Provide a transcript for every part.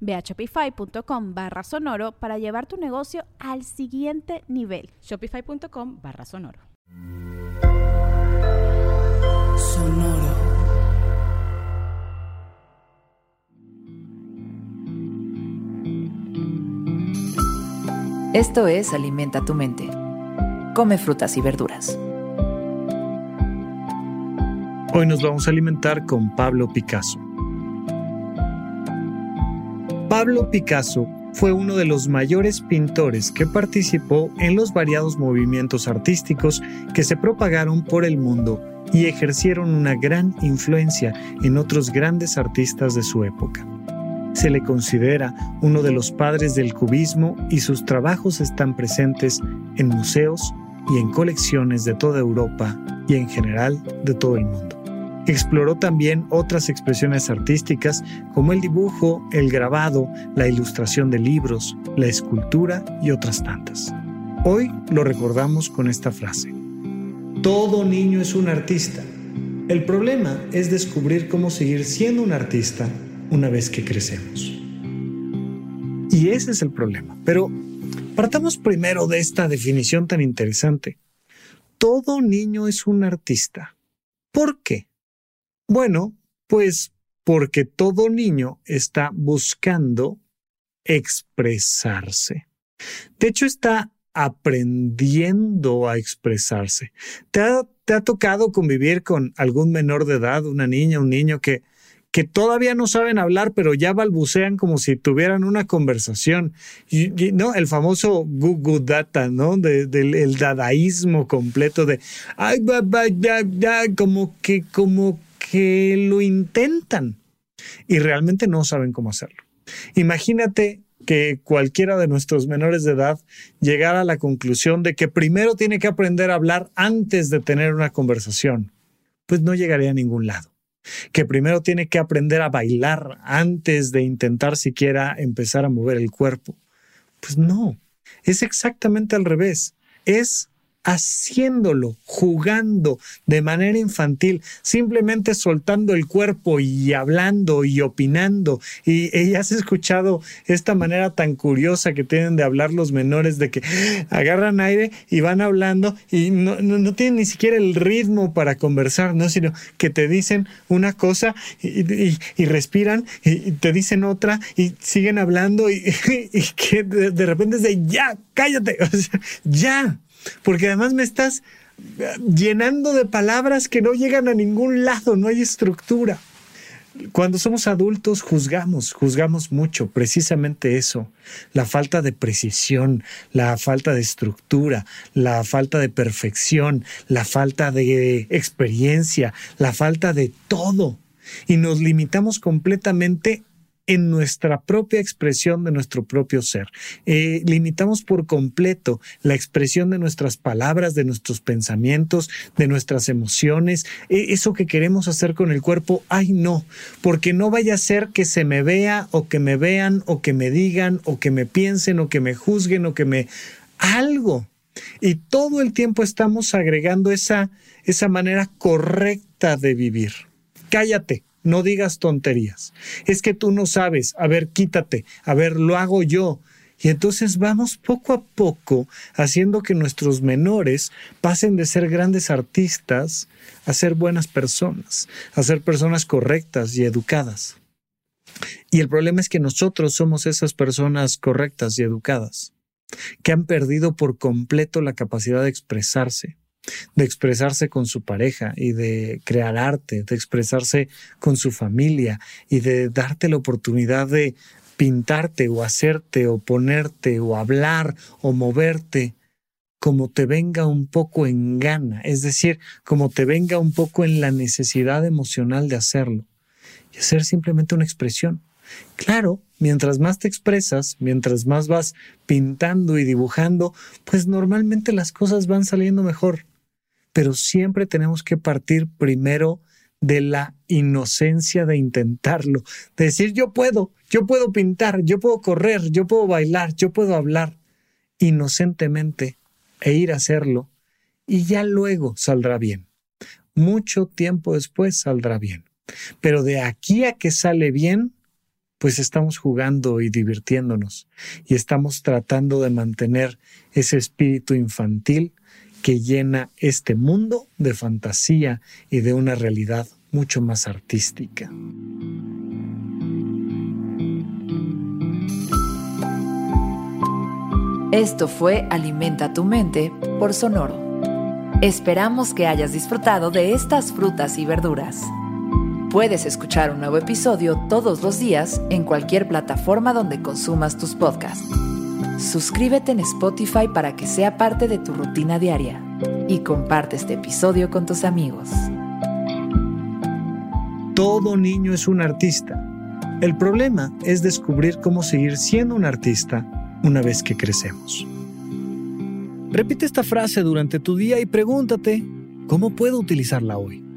Ve a shopify.com barra sonoro para llevar tu negocio al siguiente nivel. Shopify.com barra sonoro. Sonoro. Esto es Alimenta tu mente. Come frutas y verduras. Hoy nos vamos a alimentar con Pablo Picasso. Pablo Picasso fue uno de los mayores pintores que participó en los variados movimientos artísticos que se propagaron por el mundo y ejercieron una gran influencia en otros grandes artistas de su época. Se le considera uno de los padres del cubismo y sus trabajos están presentes en museos y en colecciones de toda Europa y en general de todo el mundo. Exploró también otras expresiones artísticas como el dibujo, el grabado, la ilustración de libros, la escultura y otras tantas. Hoy lo recordamos con esta frase. Todo niño es un artista. El problema es descubrir cómo seguir siendo un artista una vez que crecemos. Y ese es el problema. Pero partamos primero de esta definición tan interesante. Todo niño es un artista. ¿Por qué? Bueno, pues porque todo niño está buscando expresarse. De hecho, está aprendiendo a expresarse. ¿Te ha, tocado convivir con algún menor de edad, una niña, un niño que que todavía no saben hablar, pero ya balbucean como si tuvieran una conversación. ¿no? El famoso Google Data, ¿no? del el dadaísmo completo de, ay, como que, como que lo intentan y realmente no saben cómo hacerlo. Imagínate que cualquiera de nuestros menores de edad llegara a la conclusión de que primero tiene que aprender a hablar antes de tener una conversación, pues no llegaría a ningún lado. Que primero tiene que aprender a bailar antes de intentar siquiera empezar a mover el cuerpo. Pues no, es exactamente al revés. Es haciéndolo, jugando de manera infantil, simplemente soltando el cuerpo y hablando y opinando. Y, has escuchado esta manera tan curiosa que tienen de hablar los menores, de que agarran aire y van hablando y no, no, tienen ni siquiera el ritmo para conversar, ¿no? sino que te dicen una cosa y, respiran y, te dicen otra y siguen hablando y, que de, repente es de ya, cállate, ya porque además me estás eh, llenando de palabras que no llegan a ningún lado, no hay estructura. Cuando somos adultos juzgamos, juzgamos mucho, precisamente eso, la falta de precisión, la falta de estructura, la falta de perfección, la falta de experiencia, la falta de todo. Y nos limitamos completamente en nuestra propia expresión de nuestro propio ser. Eh, limitamos por completo la expresión de nuestras palabras, de nuestros pensamientos, de nuestras emociones, eh, eso que queremos hacer con el cuerpo, ay no, porque no vaya a ser que se me vea o que me vean o que me digan o que me piensen o que me juzguen o que me... algo. Y todo el tiempo estamos agregando esa, esa manera correcta de vivir. Cállate, no digas tonterías. Es que tú no sabes. A ver, quítate. A ver, lo hago yo. Y entonces vamos poco a poco haciendo que nuestros menores pasen de ser grandes artistas a ser buenas personas, a ser personas correctas y educadas. Y el problema es que nosotros somos esas personas correctas y educadas, que han perdido por completo la capacidad de expresarse, de expresarse con su pareja y de crear arte, de expresarse con su familia y de darte la oportunidad de pintarte o hacerte o ponerte o hablar o moverte como te venga un poco en gana, es decir, como te venga un poco en la necesidad emocional de hacerlo y hacer simplemente una expresión. Claro, mientras más te expresas, mientras más vas pintando y dibujando, pues normalmente las cosas van saliendo mejor. Pero siempre tenemos que partir primero de la inocencia de intentarlo, de decir yo puedo, yo puedo pintar, yo puedo correr, yo puedo bailar, yo puedo hablar inocentemente e ir a hacerlo y ya luego saldrá bien. Mucho tiempo después saldrá bien. Pero de aquí a que sale bien, pues estamos jugando y divirtiéndonos y estamos tratando de mantener ese espíritu infantil que llena este mundo de fantasía y de una realidad mucho más artística. Esto fue Alimenta tu mente por Sonoro. Esperamos que hayas disfrutado de estas frutas y verduras. Puedes escuchar un nuevo episodio todos los días en cualquier plataforma donde consumas tus podcasts. Suscríbete en Spotify para que sea parte de tu rutina diaria y comparte este episodio con tus amigos. Todo niño es un artista. El problema es descubrir cómo seguir siendo un artista una vez que crecemos. Repite esta frase durante tu día y pregúntate, ¿cómo puedo utilizarla hoy?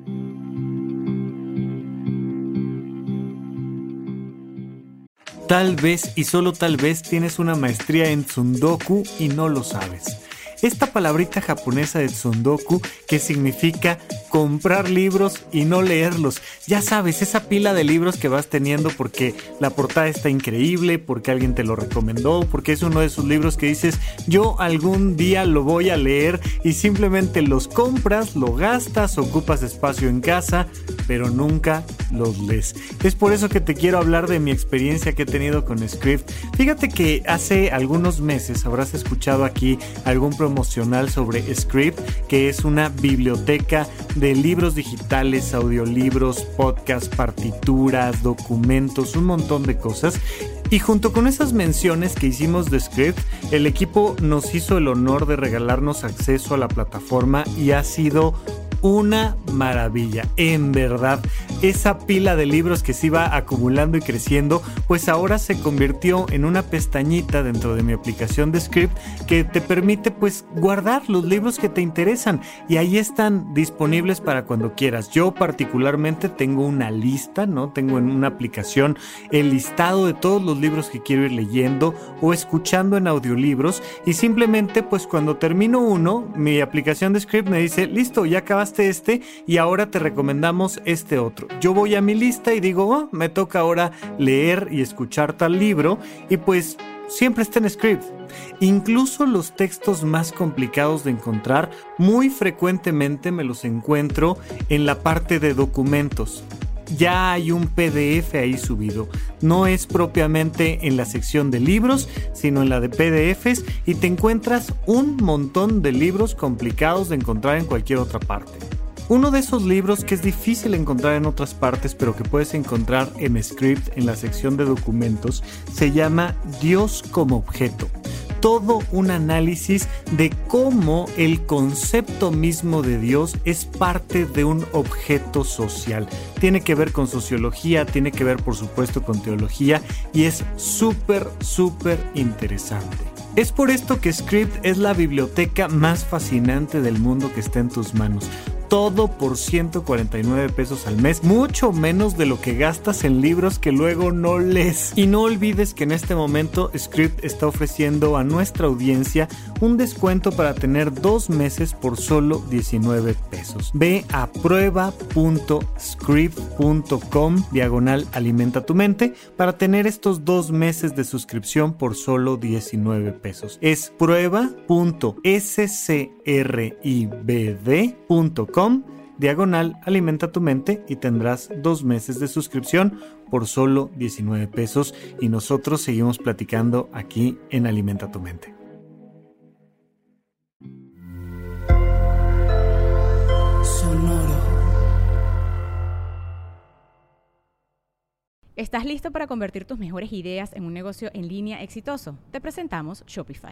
Tal vez y solo tal vez tienes una maestría en Tsundoku y no lo sabes. Esta palabrita japonesa de Tsundoku que significa comprar libros y no leerlos. Ya sabes, esa pila de libros que vas teniendo porque la portada está increíble, porque alguien te lo recomendó, porque es uno de esos libros que dices, yo algún día lo voy a leer y simplemente los compras, lo gastas, ocupas espacio en casa, pero nunca los lees. Es por eso que te quiero hablar de mi experiencia que he tenido con Script. Fíjate que hace algunos meses habrás escuchado aquí algún promocional sobre Script, que es una biblioteca de libros digitales, audiolibros, podcasts, partituras, documentos, un montón de cosas. Y junto con esas menciones que hicimos de Script, el equipo nos hizo el honor de regalarnos acceso a la plataforma y ha sido una maravilla, en verdad. Esa pila de libros que se iba acumulando y creciendo, pues ahora se convirtió en una pestañita dentro de mi aplicación de script que te permite pues guardar los libros que te interesan y ahí están disponibles para cuando quieras. Yo particularmente tengo una lista, ¿no? Tengo en una aplicación el listado de todos los libros que quiero ir leyendo o escuchando en audiolibros y simplemente pues cuando termino uno, mi aplicación de script me dice, listo, ya acabas este y ahora te recomendamos este otro. Yo voy a mi lista y digo, oh, me toca ahora leer y escuchar tal libro y pues siempre está en script. Incluso los textos más complicados de encontrar, muy frecuentemente me los encuentro en la parte de documentos ya hay un PDF ahí subido. No es propiamente en la sección de libros, sino en la de PDFs y te encuentras un montón de libros complicados de encontrar en cualquier otra parte. Uno de esos libros que es difícil encontrar en otras partes, pero que puedes encontrar en Script en la sección de documentos, se llama Dios como objeto todo un análisis de cómo el concepto mismo de Dios es parte de un objeto social. Tiene que ver con sociología, tiene que ver por supuesto con teología y es súper, súper interesante. Es por esto que Script es la biblioteca más fascinante del mundo que está en tus manos todo por 149 pesos al mes, mucho menos de lo que gastas en libros que luego no lees. Y no olvides que en este momento Script está ofreciendo a nuestra audiencia un descuento para tener dos meses por solo 19 pesos. Ve a prueba.script.com diagonal alimenta tu mente para tener estos dos meses de suscripción por solo 19 pesos. Es prueba.scribd.com diagonal alimenta tu mente y tendrás dos meses de suscripción por solo 19 pesos y nosotros seguimos platicando aquí en Alimenta tu mente. Sonoro. ¿Estás listo para convertir tus mejores ideas en un negocio en línea exitoso? Te presentamos Shopify.